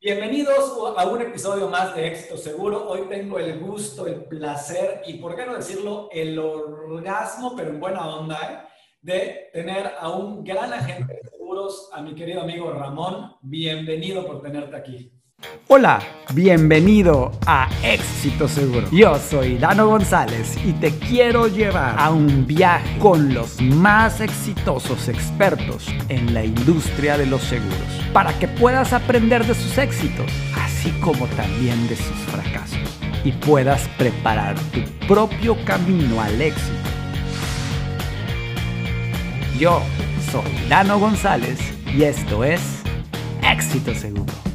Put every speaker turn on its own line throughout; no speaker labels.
Bienvenidos a un episodio más de Éxito Seguro. Hoy tengo el gusto, el placer y, por qué no decirlo, el orgasmo, pero en buena onda, ¿eh? de tener a un gran agente de seguros, a mi querido amigo Ramón. Bienvenido por tenerte aquí.
Hola, bienvenido a Éxito Seguro. Yo soy Dano González y te quiero llevar a un viaje con los más exitosos expertos en la industria de los seguros para que puedas aprender de sus éxitos, así como también de sus fracasos y puedas preparar tu propio camino al éxito. Yo soy Dano González y esto es Éxito Seguro.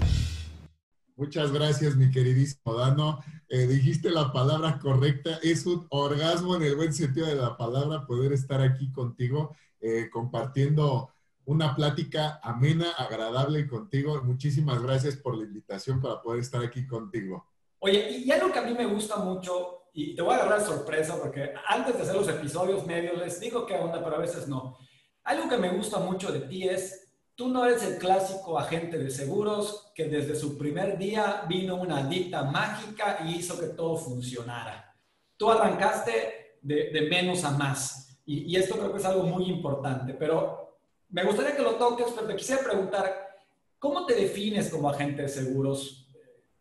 Muchas gracias, mi queridísimo Dano. Eh, dijiste la palabra correcta. Es un orgasmo en el buen sentido de la palabra poder estar aquí contigo eh, compartiendo una plática amena, agradable contigo. Muchísimas gracias por la invitación para poder estar aquí contigo.
Oye, y algo que a mí me gusta mucho, y te voy a agarrar sorpresa porque antes de hacer los episodios medios les digo qué onda, pero a veces no. Algo que me gusta mucho de ti es Tú no eres el clásico agente de seguros que desde su primer día vino una dita mágica y hizo que todo funcionara. Tú arrancaste de, menos a más y, esto creo que es algo muy importante, pero me gustaría que lo toques, pero te quisiera preguntar, ¿cómo te defines como agente de seguros?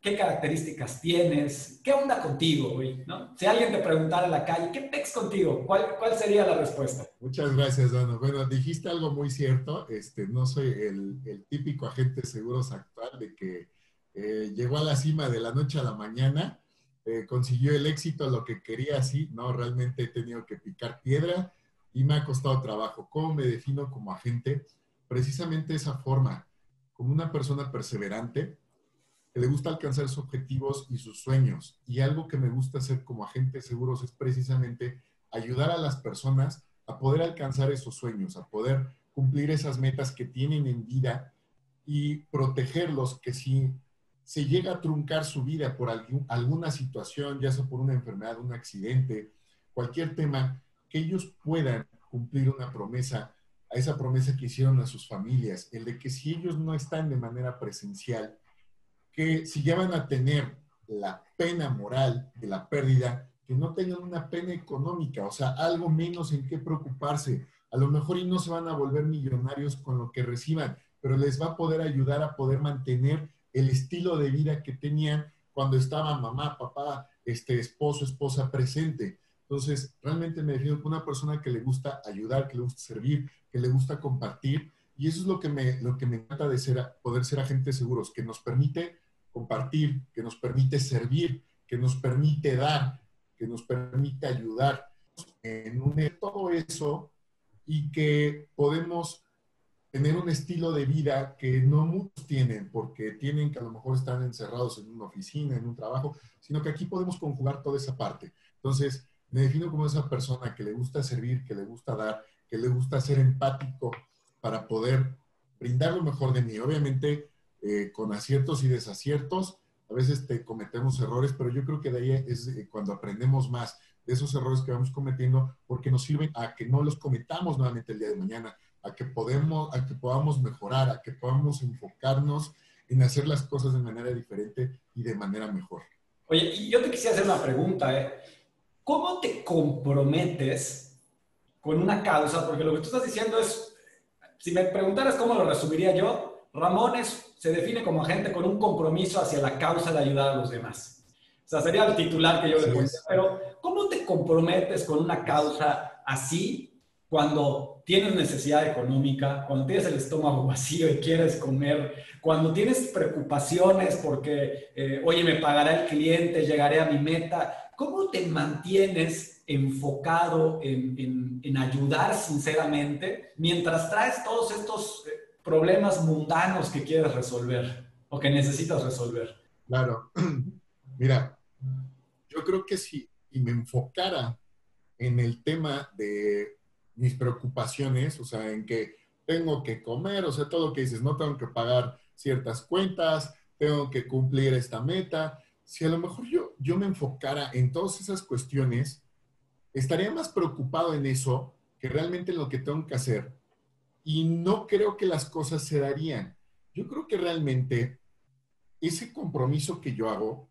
Qué características tienes, qué onda contigo, güey, ¿no? Si alguien te preguntara en la calle, ¿qué pex contigo? ¿Cuál, ¿Cuál sería la respuesta?
Muchas gracias, Dano. Bueno, dijiste algo muy cierto. Este, no soy el, el típico agente seguros actual de que eh, llegó a la cima de la noche a la mañana, eh, consiguió el éxito, lo que quería, sí, no, realmente he tenido que picar piedra y me ha costado trabajo. ¿Cómo me defino como agente? Precisamente esa forma, como una persona perseverante, que le gusta alcanzar sus objetivos y sus sueños. Y algo que me gusta hacer como agente de seguros es precisamente ayudar a las personas a poder alcanzar esos sueños, a poder cumplir esas metas que tienen en vida y protegerlos que si se llega a truncar su vida por alguna situación, ya sea por una enfermedad, un accidente, cualquier tema, que ellos puedan cumplir una promesa, a esa promesa que hicieron a sus familias, el de que si ellos no están de manera presencial, que si ya van a tener la pena moral de la pérdida, que no tengan una pena económica, o sea, algo menos en qué preocuparse. A lo mejor y no se van a volver millonarios con lo que reciban, pero les va a poder ayudar a poder mantener el estilo de vida que tenían cuando estaban mamá, papá, este esposo, esposa presente. Entonces, realmente me defino como una persona que le gusta ayudar, que le gusta servir, que le gusta compartir. Y eso es lo que me, lo que me encanta de ser, poder ser agentes seguros, que nos permite compartir, que nos permite servir, que nos permite dar, que nos permite ayudar en todo eso y que podemos tener un estilo de vida que no muchos tienen, porque tienen que a lo mejor estar encerrados en una oficina, en un trabajo, sino que aquí podemos conjugar toda esa parte. Entonces, me defino como esa persona que le gusta servir, que le gusta dar, que le gusta ser empático para poder brindar lo mejor de mí. Obviamente, eh, con aciertos y desaciertos. A veces te cometemos errores, pero yo creo que de ahí es eh, cuando aprendemos más de esos errores que vamos cometiendo, porque nos sirven a que no los cometamos nuevamente el día de mañana, a que, podemos, a que podamos mejorar, a que podamos enfocarnos en hacer las cosas de manera diferente y de manera mejor.
Oye, yo te quisiera hacer una pregunta, ¿eh? ¿Cómo te comprometes con una causa? Porque lo que tú estás diciendo es, si me preguntaras cómo lo resumiría yo, Ramón se define como agente con un compromiso hacia la causa de ayudar a los demás. O sea, sería el titular que yo le puse. Pero, ¿cómo te comprometes con una causa así cuando tienes necesidad económica, cuando tienes el estómago vacío y quieres comer, cuando tienes preocupaciones porque, eh, oye, me pagará el cliente, llegaré a mi meta? ¿Cómo te mantienes enfocado en, en ayudar sinceramente mientras traes todos estos eh, problemas mundanos que quieres resolver o que necesitas resolver.
Claro. Mira, yo creo que si me enfocara en el tema de mis preocupaciones, o sea, en que tengo que comer, o sea, todo lo que dices, no tengo que pagar ciertas cuentas, tengo que cumplir esta meta. Si a lo mejor yo, yo me enfocara en todas esas cuestiones, estaría más preocupado en eso que realmente en lo que tengo que hacer y no creo que las cosas se darían. Yo creo que realmente ese compromiso que yo hago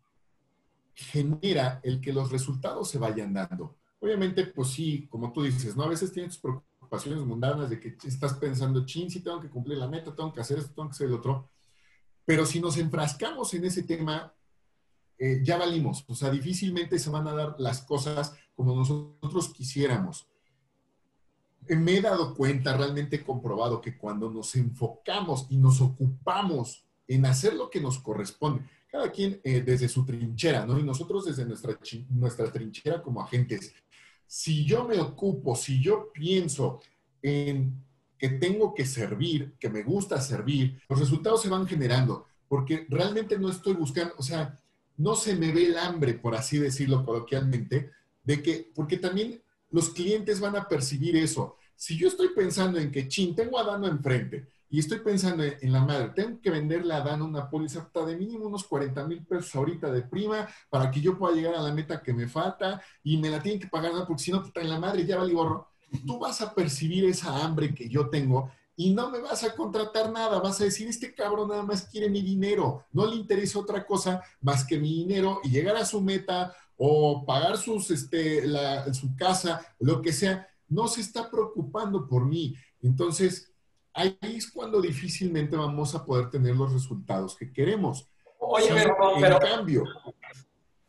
genera el que los resultados se vayan dando. Obviamente, pues sí, como tú dices, ¿no? A veces tienes preocupaciones mundanas de que estás pensando, chin, sí tengo que cumplir la meta, tengo que hacer esto, tengo que hacer el otro. Pero si nos enfrascamos en ese tema, eh, ya valimos. O sea, difícilmente se van a dar las cosas como nosotros quisiéramos. Me he dado cuenta, realmente comprobado, que cuando nos enfocamos y nos ocupamos en hacer lo que nos corresponde, cada quien eh, desde su trinchera, ¿no? Y nosotros desde nuestra, nuestra trinchera como agentes. Si yo me ocupo, si yo pienso en que tengo que servir, que me gusta servir, los resultados se van generando, porque realmente no estoy buscando, o sea, no se me ve el hambre, por así decirlo coloquialmente, de que, porque también los clientes van a percibir eso. Si yo estoy pensando en que, chin, tengo a Dano enfrente y estoy pensando en, la madre, tengo que venderle a Dano una póliza de mínimo unos 40 mil pesos ahorita de prima para que yo pueda llegar a la meta que me falta y me la tienen que pagar, porque si no, está en la madre ya vale gorro. Tú vas a percibir esa hambre que yo tengo y no me vas a contratar nada, vas a decir, este cabrón nada más quiere mi dinero, no le interesa otra cosa más que mi dinero y llegar a su meta o pagar sus, este, su casa, lo que sea, no se está preocupando por mí. Entonces, ahí es cuando difícilmente vamos a poder tener los resultados que queremos.
Oye, pero, pero, cambio.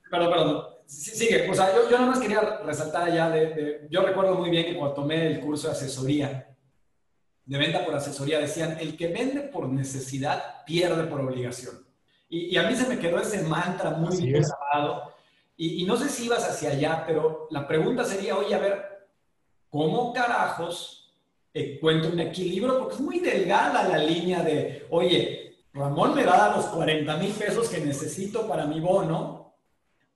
Perdón, perdón. Sigue, o sea, yo, yo nada más quería resaltar allá de, yo recuerdo muy bien que cuando tomé el curso de asesoría, de venta por asesoría, decían, el que vende por necesidad pierde por obligación. Y, a mí se me quedó ese mantra muy bien grabado. Y, y, no sé si ibas hacia allá, pero la pregunta sería, oye, a ver, ¿cómo carajos encuentro un equilibrio? Porque es muy delgada la línea de, oye, Ramón me da los 40 mil pesos que necesito para mi bono,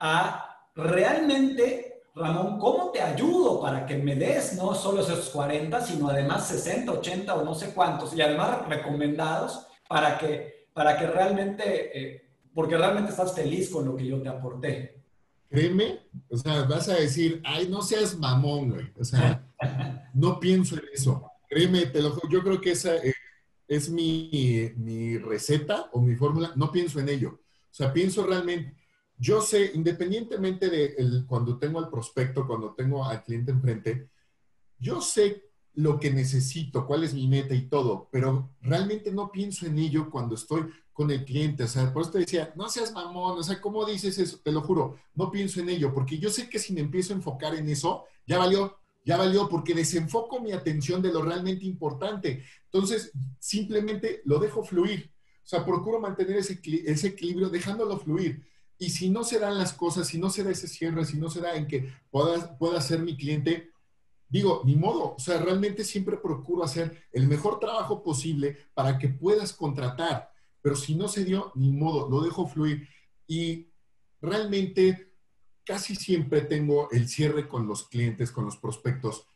a realmente Ramón, ¿cómo te ayudo para que me des no solo esos 40, sino además 60, 80 o no sé cuántos, y además recomendados para que, para que realmente, eh, porque realmente estás feliz con lo que yo te aporté?
Créeme, o sea, vas a decir, ay, no seas mamón, güey. O sea, no pienso en eso. Créeme, te lo yo creo que esa eh, es mi, mi receta o mi fórmula. No pienso en ello. O sea, pienso realmente, yo sé, independientemente de cuando tengo al prospecto, cuando tengo al cliente enfrente, yo sé lo que necesito, cuál es mi meta y todo, pero realmente no pienso en ello cuando estoy con el cliente. O sea, por eso te decía, no seas mamón, o sea, ¿cómo dices eso? Te lo juro, no pienso en ello, porque yo sé que si me empiezo a enfocar en eso, ya valió, ya valió, porque desenfoco mi atención de lo realmente importante. Entonces, simplemente lo dejo fluir. O sea, procuro mantener ese, equilibrio dejándolo fluir. Y si no se dan las cosas, si no se da ese cierre, si no se da en que pueda, pueda ser mi cliente, digo, ni modo, o sea, realmente siempre procuro hacer el mejor trabajo posible para que puedas contratar, pero si no se dio, ni modo, lo dejo fluir. Y realmente casi siempre tengo el cierre con los clientes, con los prospectos,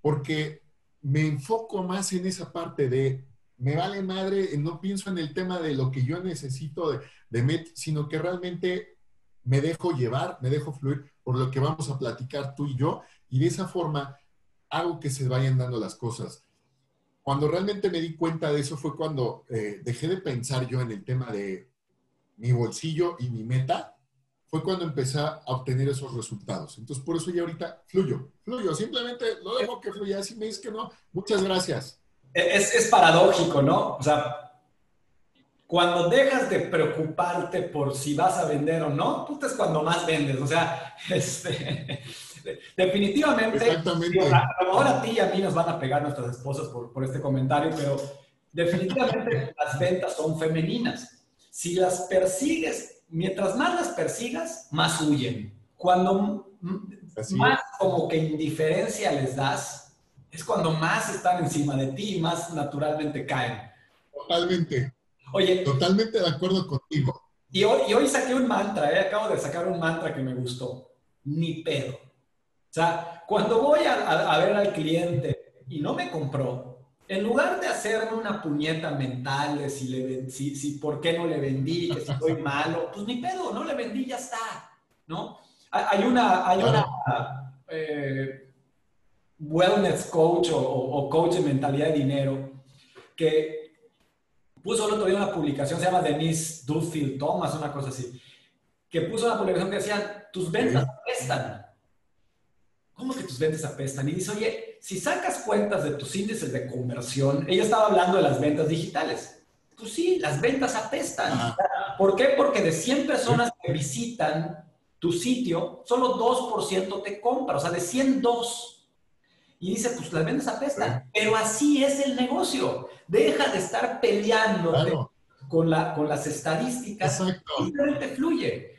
porque me enfoco más en esa parte de, me vale madre, no pienso en el tema de lo que yo necesito de, de Met, sino que realmente me dejo llevar, me dejo fluir por lo que vamos a platicar tú y yo, y de esa forma hago que se vayan dando las cosas. Cuando realmente me di cuenta de eso fue cuando eh, dejé de pensar yo en el tema de mi bolsillo y mi meta, fue cuando empecé a obtener esos resultados. Entonces, por eso ya ahorita fluyo, fluyo, simplemente lo dejo que fluya. Si me dices que no, muchas gracias.
Es, es paradójico, ¿no? O sea, cuando dejas de preocuparte por si vas a vender o no, tú es cuando más vendes. O sea, este, definitivamente, a, lo mejor a ti y a mí nos van a pegar nuestras esposas por, por este comentario, pero definitivamente las ventas son femeninas. Si las persigues, mientras más las persigas, más huyen. Cuando más como que indiferencia les das, es cuando más están encima de ti y más naturalmente caen.
Totalmente. Oye. Totalmente de acuerdo contigo.
Y hoy, y hoy saqué un mantra, ¿eh? acabo de sacar un mantra que me gustó. Ni pedo. O sea, cuando voy a, ver al cliente y no me compró, en lugar de hacerme una puñeta mental de si, le, si, si por qué no le vendí, que si estoy malo, pues ni pedo, no le vendí, ya está, ¿no? Hay una, hay una eh, wellness coach o, o, coach de mentalidad de dinero que puso el otro día una publicación, se llama Denise Duffield Thomas, una cosa así, que puso una publicación que decía, tus ventas apestan. ¿Cómo que tus ventas apestan? Y dice, oye, si sacas cuentas de tus índices de conversión, ella estaba hablando de las ventas digitales. Pues sí, las ventas apestan. ¿Por qué? Porque de 100 personas que visitan tu sitio, solo 2% te compra, o sea, de 100, 2. Y dice, pues las ventas apestan. Pero así es el negocio. Deja de estar peleando con, la, con las estadísticas. Exacto. Simplemente fluye.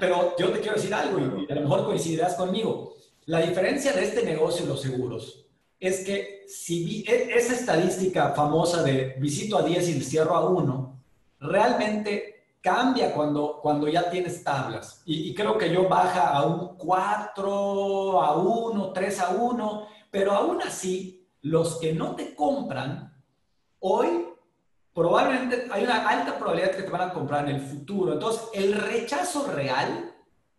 Pero yo te quiero decir algo, y a lo mejor coincidirás conmigo. La diferencia de este negocio y los seguros es que si e, esa estadística famosa de visito a 10 y cierro a 1, realmente cambia cuando, cuando ya tienes tablas. Y, creo que yo baja a un 4 a 1, 3 a 1, pero aún así, los que no te compran, hoy probablemente hay una alta probabilidad que te van a comprar en el futuro. Entonces, el rechazo real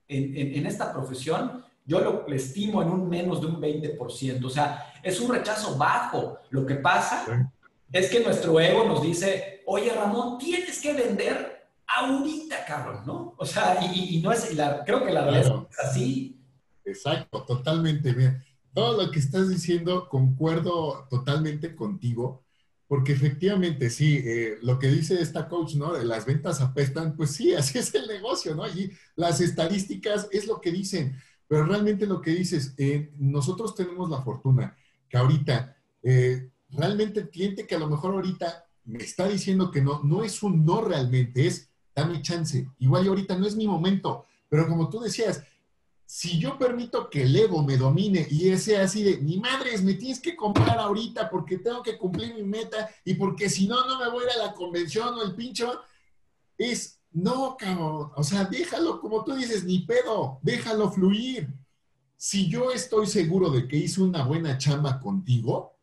en, en, esta profesión, yo lo, estimo en un menos de un 20%. O sea, es un rechazo bajo. Lo que pasa es que nuestro ego nos dice, oye Ramón, tienes que vender ahorita, cabrón, ¿no? O sea, y, no es, la, creo que la realidad es así.
Exacto, totalmente. bien. todo lo que estás diciendo, concuerdo totalmente contigo, porque efectivamente, sí, eh, lo que dice esta coach, ¿no? Las ventas apestan, pues sí, así es el negocio, ¿no? Y las estadísticas es lo que dicen, pero realmente lo que dices, eh, nosotros tenemos la fortuna que ahorita, eh, realmente el cliente que a lo mejor ahorita me está diciendo que no, no es un no realmente, es dame chance. Igual ahorita no es mi momento, pero como tú decías, si yo permito que el ego me domine y ese así de, ni madres, me tienes que comprar ahorita porque tengo que cumplir mi meta y porque si no, no me voy a, ir a la convención o el pincho, es, no, cabrón, o sea, déjalo, como tú dices, ni pedo, déjalo fluir. Si yo estoy seguro de que hice una buena chamba contigo,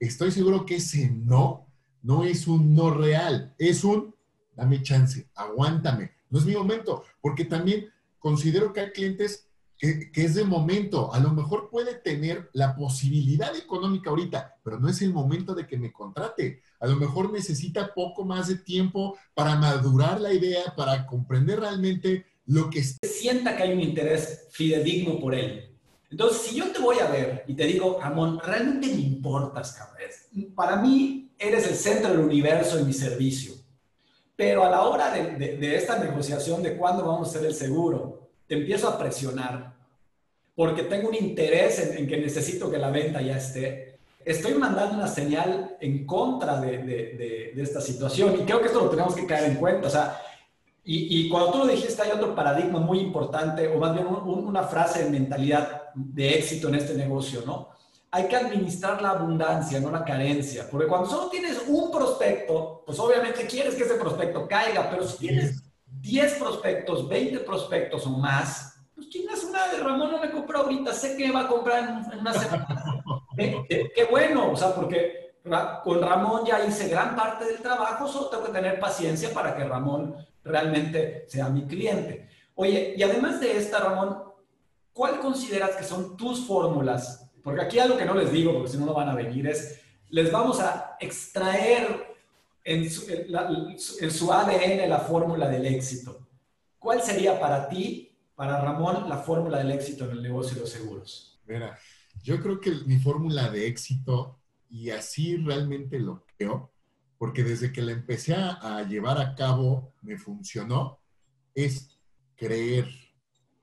estoy seguro que ese no, no es un no real, es un dame chance, aguántame. No es mi momento, porque también considero que hay clientes que, es de momento. A lo mejor puede tener la posibilidad económica ahorita, pero no es el momento de que me contrate. A lo mejor necesita poco más de tiempo para madurar la idea, para comprender realmente lo que...
Sienta que hay un interés fidedigno por él. Entonces, si yo te voy a ver y te digo, Ramón, realmente me importas, cabrón. Para mí, eres el centro del universo en mi servicio pero a la hora de, esta negociación de cuándo vamos a hacer el seguro, te empiezo a presionar porque tengo un interés en, que necesito que la venta ya esté. Estoy mandando una señal en contra de, esta situación y creo que esto lo tenemos que caer en cuenta. O sea, y, cuando tú lo dijiste, hay otro paradigma muy importante, o más bien una frase de mentalidad de éxito en este negocio, ¿no? Hay que administrar la abundancia, no la carencia. Porque cuando solo tienes un prospecto, pues obviamente quieres que ese prospecto caiga, pero si tienes 10 prospectos, 20 prospectos o más, pues chingas una de Ramón no me compró ahorita, sé que va a comprar en una semana. qué, bueno, o sea, porque con Ramón ya hice gran parte del trabajo, solo tengo que tener paciencia para que Ramón realmente sea mi cliente. Oye, y además de esta, Ramón, ¿cuál consideras que son tus fórmulas porque aquí algo que no les digo, porque si no, no van a venir, es, les vamos a extraer en su, en su ADN la fórmula del éxito. ¿Cuál sería para ti, para Ramón, la fórmula del éxito en el negocio de los seguros?
Mira, yo creo que mi fórmula de éxito, y así realmente lo creo, porque desde que la empecé a llevar a cabo me funcionó, es creer,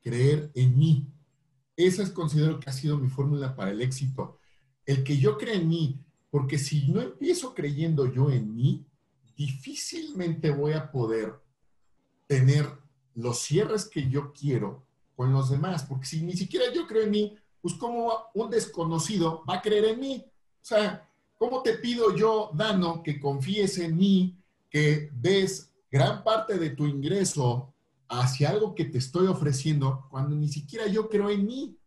creer en mí, esa es, considero que ha sido mi fórmula para el éxito. El que yo crea en mí, porque si no empiezo creyendo yo en mí, difícilmente voy a poder tener los cierres que yo quiero con los demás, porque si ni siquiera yo creo en mí, pues como un desconocido va a creer en mí. O sea, ¿cómo te pido yo, Dano, que confíes en mí, que des gran parte de tu ingreso hacia algo que te estoy ofreciendo cuando ni siquiera yo creo en mí.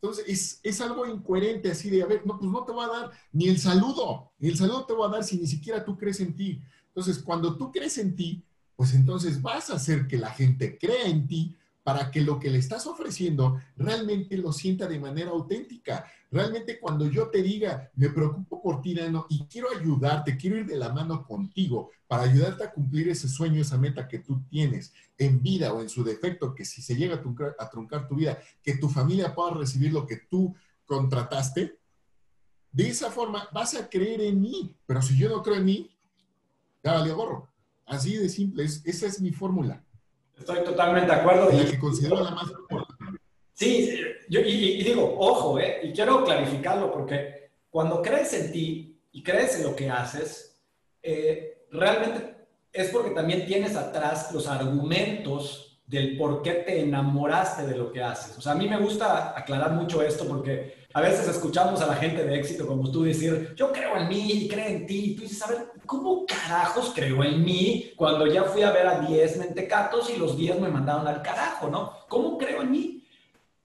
Entonces, es, algo incoherente así de, a ver, no, pues no te va a dar ni el saludo, ni el saludo te va a dar si ni siquiera tú crees en ti. Entonces, cuando tú crees en ti, pues entonces vas a hacer que la gente crea en ti para que lo que le estás ofreciendo realmente lo sienta de manera auténtica. Realmente cuando yo te diga, me preocupo por ti, Dano, y quiero ayudarte, quiero ir de la mano contigo para ayudarte a cumplir ese sueño, esa meta que tú tienes en vida o en su defecto, que si se llega a truncar, a truncar tu vida, que tu familia pueda recibir lo que tú contrataste, de esa forma vas a creer en mí. Pero si yo no creo en mí, ya valió gorro. Así de simple, esa es mi fórmula.
Estoy totalmente de acuerdo.
Y la que considero la más importante.
Sí, yo, y, digo, ojo, eh, y quiero clarificarlo porque cuando crees en ti y crees en lo que haces, eh, realmente es porque también tienes atrás los argumentos del por qué te enamoraste de lo que haces. O sea, a mí me gusta aclarar mucho esto porque a veces escuchamos a la gente de éxito como tú decir, yo creo en mí y creo en ti. Y tú dices, a ¿cómo carajos creo en mí cuando ya fui a ver a 10 mentecatos y los 10 me mandaron al carajo, ¿no? ¿Cómo creo en mí?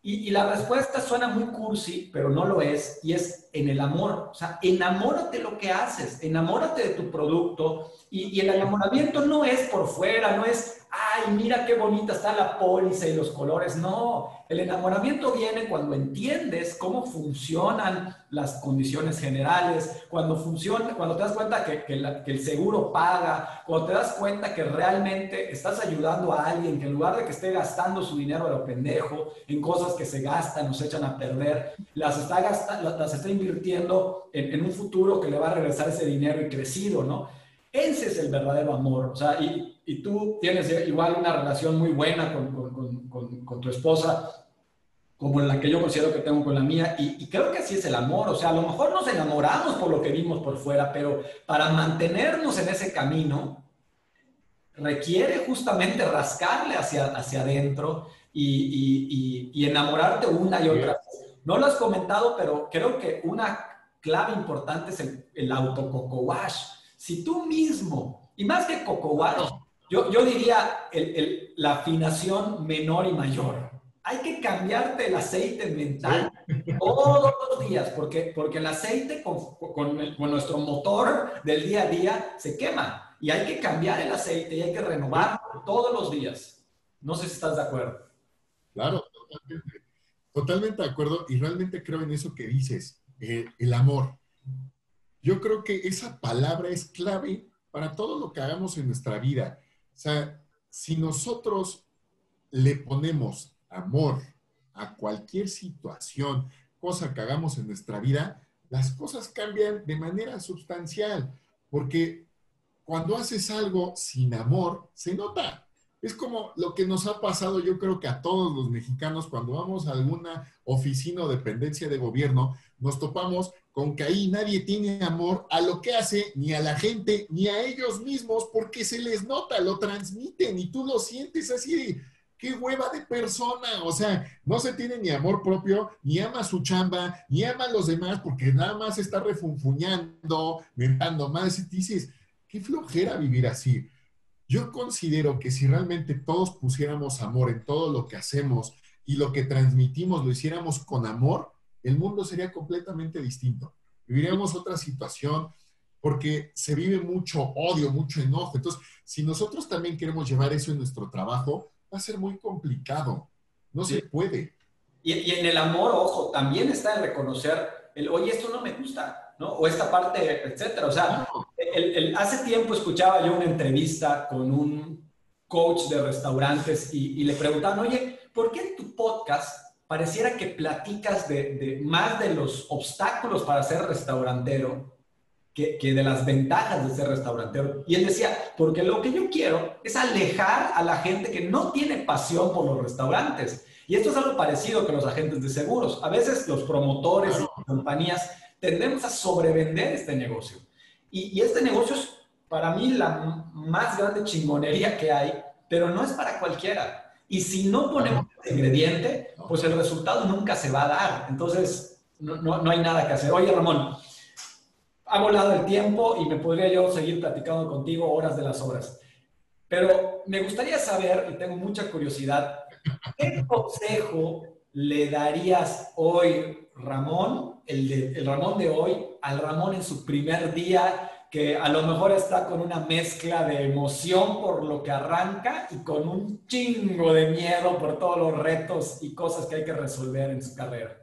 Y, la respuesta suena muy cursi, pero no lo es, y es en el amor. O sea, enamórate de lo que haces, enamórate de tu producto, y el enamoramiento no es por fuera, no es ay, mira qué bonita está la póliza y los colores. No, el enamoramiento viene cuando entiendes cómo funcionan las condiciones generales, cuando funciona, cuando te das cuenta que, que, el seguro paga, cuando te das cuenta que realmente estás ayudando a alguien que en lugar de que esté gastando su dinero a lo pendejo en cosas que se gastan, nos echan a perder, las está, gastando, las está invirtiendo en, en un futuro que le va a regresar ese dinero y crecido, ¿no? Ese es el verdadero amor. O sea, y, y tú tienes igual una relación muy buena con, con, con, con, tu esposa, como la que yo considero que tengo con la mía, y, y, creo que así es el amor. O sea, a lo mejor nos enamoramos por lo que vimos por fuera, pero para mantenernos en ese camino, requiere justamente rascarle hacia, hacia adentro y, y, y enamorarte una y otra vez. No lo has comentado, pero creo que una clave importante es el, el autococo wash si tú mismo, y más que coco yo, yo diría la afinación menor y mayor. Hay que cambiarte el aceite mental todos los días, porque, porque el aceite con, con, nuestro motor del día a día se quema. Y hay que cambiar el aceite y hay que renovar todos los días. No sé si estás de acuerdo.
Claro, totalmente. Totalmente de acuerdo. Y realmente creo en eso que dices, eh, el amor. Yo creo que esa palabra es clave para todo lo que hagamos en nuestra vida. O sea, si nosotros le ponemos amor a cualquier situación, cosa que hagamos en nuestra vida, las cosas cambian de manera sustancial, porque cuando haces algo sin amor, se nota. Es como lo que nos ha pasado, yo creo que a todos los mexicanos, cuando vamos a alguna oficina o dependencia de gobierno, nos topamos con que ahí nadie tiene amor a lo que hace, ni a la gente, ni a ellos mismos, porque se les nota, lo transmiten y tú lo sientes así qué hueva de persona, o sea, no se tiene ni amor propio, ni ama su chamba, ni ama a los demás, porque nada más está refunfuñando, mentando más, y dices, qué flojera vivir así. Yo considero que si realmente todos pusiéramos amor en todo lo que hacemos y lo que transmitimos lo hiciéramos con amor, el mundo sería completamente distinto. Viviríamos otra situación porque se vive mucho odio, mucho enojo. Entonces, si nosotros también queremos llevar eso en nuestro trabajo, va a ser muy complicado. No se puede.
Y, en el amor, ojo, también está el reconocer el, oye, esto no me gusta, ¿no? O esta parte, etcétera. O sea, hace tiempo escuchaba yo una entrevista con un coach de restaurantes y, y le preguntaban, oye, ¿por qué en tu podcast pareciera que platicas de, más de los obstáculos para ser restaurantero que, que, de las ventajas de ser restaurantero. Y él decía, porque lo que yo quiero es alejar a la gente que no tiene pasión por los restaurantes. Y esto es algo parecido que los agentes de seguros. A veces los promotores y compañías tendemos a sobrevender este negocio. Y, este negocio es para mí la más grande chingonería que hay, pero no es para cualquiera. Y si no ponemos el ingrediente, pues el resultado nunca se va a dar. Entonces, no, no, hay nada que hacer. Oye, Ramón, ha volado el tiempo y me podría yo seguir platicando contigo horas de las horas. Pero me gustaría saber, y tengo mucha curiosidad, ¿qué consejo le darías hoy, Ramón, el, Ramón de hoy, al Ramón en su primer día que a lo mejor está con una mezcla de emoción por lo que arranca y con un chingo de miedo por todos los retos y cosas que hay que resolver en su carrera?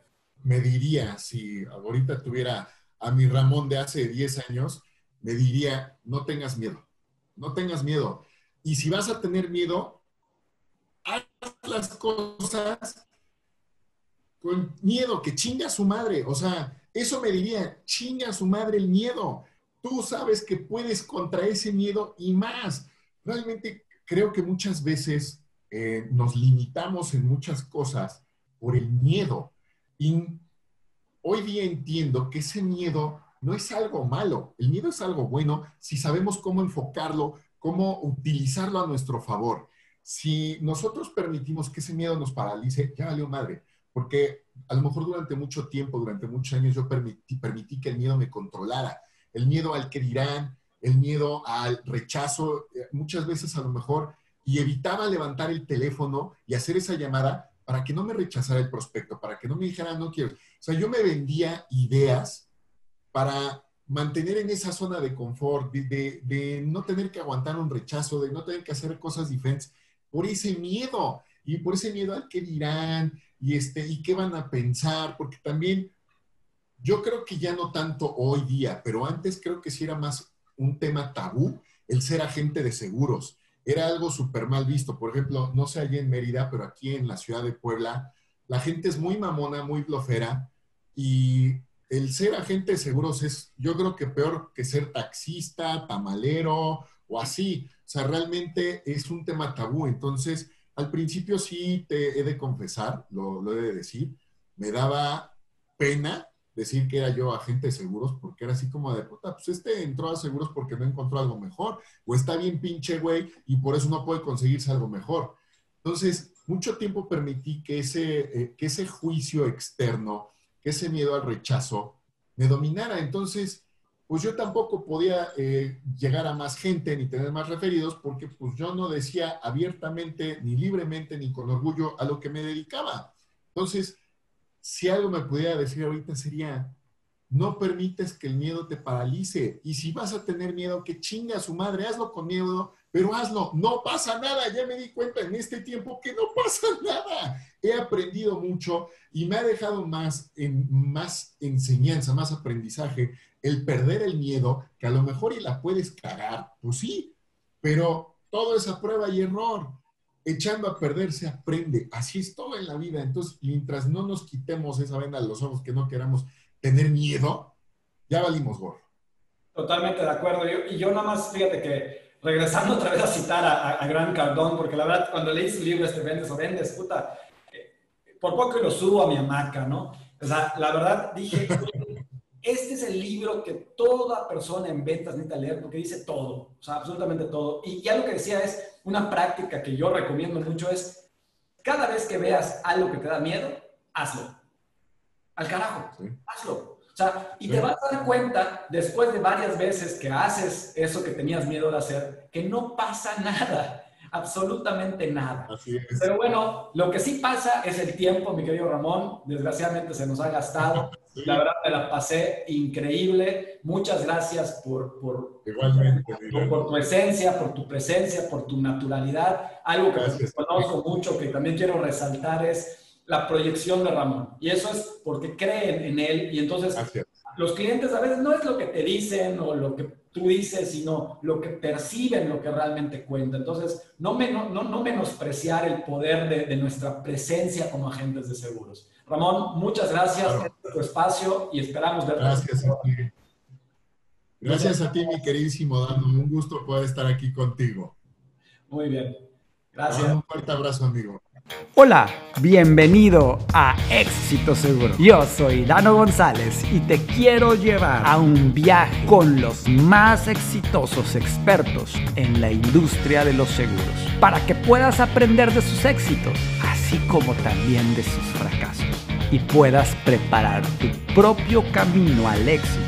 Me diría, si ahorita tuviera a mi Ramón de hace 10 años, me diría, no tengas miedo, no tengas miedo. Y si vas a tener miedo, haz las cosas con miedo, que chinga a su madre. O sea, eso me diría, chinga a su madre el miedo tú sabes que puedes contra ese miedo y más. Realmente creo que muchas veces eh, nos limitamos en muchas cosas por el miedo. Y hoy día entiendo que ese miedo no es algo malo, el miedo es algo bueno si sabemos cómo enfocarlo, cómo utilizarlo a nuestro favor. Si nosotros permitimos que ese miedo nos paralice, ya valió madre, porque a lo mejor durante mucho tiempo, durante muchos años, yo permití, permití que el miedo me controlara el miedo al que dirán, el miedo al rechazo, eh, muchas veces a lo mejor, y evitaba levantar el teléfono y hacer esa llamada para que no me rechazara el prospecto, para que no me dijera no quiero. O sea, yo me vendía ideas para mantener en esa zona de confort, de, no tener que aguantar un rechazo, de no tener que hacer cosas diferentes, por ese miedo y por ese miedo al que dirán y, este, y qué van a pensar, porque también yo creo que ya no tanto hoy día, pero antes creo que sí era más un tema tabú el ser agente de seguros. Era algo súper mal visto. Por ejemplo, no sé allí en Mérida, pero aquí en la ciudad de Puebla, la gente es muy mamona, muy blofera y el ser agente de seguros es, yo creo que peor que ser taxista, tamalero o así. O sea, realmente es un tema tabú. Entonces, al principio sí te he de confesar, lo, he de decir, me daba pena decir que era yo agente de seguros porque era así como de puta, pues este entró a seguros porque no encontró algo mejor, o está bien pinche güey y por eso no puede conseguirse algo mejor. Entonces, mucho tiempo permití que ese, eh, que ese juicio externo, que ese miedo al rechazo me dominara. Entonces, pues yo tampoco podía eh, llegar a más gente ni tener más referidos porque pues yo no decía abiertamente, ni libremente, ni con orgullo a lo que me dedicaba. Entonces, si algo me pudiera decir ahorita sería, no permites que el miedo te paralice. Y si vas a tener miedo, que chinga a su madre, hazlo con miedo, pero hazlo. No pasa nada. Ya me di cuenta en este tiempo que no pasa nada. He aprendido mucho y me ha dejado más, en, más enseñanza, más aprendizaje el perder el miedo, que a lo mejor y la puedes cagar, pues sí, pero todo es a prueba y error echando a perder se aprende. Así es todo en la vida. Entonces, mientras no nos quitemos esa venda de los ojos que no queramos tener miedo, ya valimos gorro.
Totalmente de acuerdo. y yo nada más, fíjate que regresando otra vez a citar a, a, Gran Cardón, porque la verdad, cuando leí su libro, este Vendes o Vendes, puta, eh, por poco lo subo a mi hamaca, ¿no? O sea, la verdad dije, este es el libro que toda persona en ventas necesita leer porque dice todo, o sea, absolutamente todo. Y ya lo que decía es, una práctica que yo recomiendo mucho es, cada vez que veas algo que te da miedo, hazlo. Al carajo, hazlo. Sea, y te vas a dar cuenta después de varias veces que haces eso que tenías miedo de hacer, que no pasa nada absolutamente nada. Pero bueno, lo que sí pasa es el tiempo, mi querido Ramón. Desgraciadamente se nos ha gastado. La verdad me la pasé increíble. Muchas gracias por, por, por, tu esencia, por tu presencia, por tu naturalidad. Algo que conozco mucho, que también quiero resaltar es la proyección de Ramón. Y eso es porque creen en él y entonces los clientes a veces no es lo que te dicen o lo que tú dices, sino lo que perciben, lo que realmente cuenta. Entonces, no, no, menospreciar el poder de, nuestra presencia como agentes de seguros. Ramón, muchas gracias por tu espacio y esperamos verte.
Gracias a ti. Gracias a ti, mi queridísimo Dano. Un gusto poder estar aquí contigo.
Muy bien. Gracias.
Un fuerte abrazo, amigo.
Hola, bienvenido a Éxito Seguro. Yo soy Dano González y te quiero llevar a un viaje con los más exitosos expertos en la industria de los seguros para que puedas aprender de sus éxitos, así como también de sus fracasos y puedas preparar tu propio camino al éxito.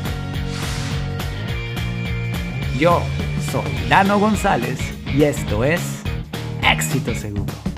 Yo soy Dano González y esto es Éxito Seguro.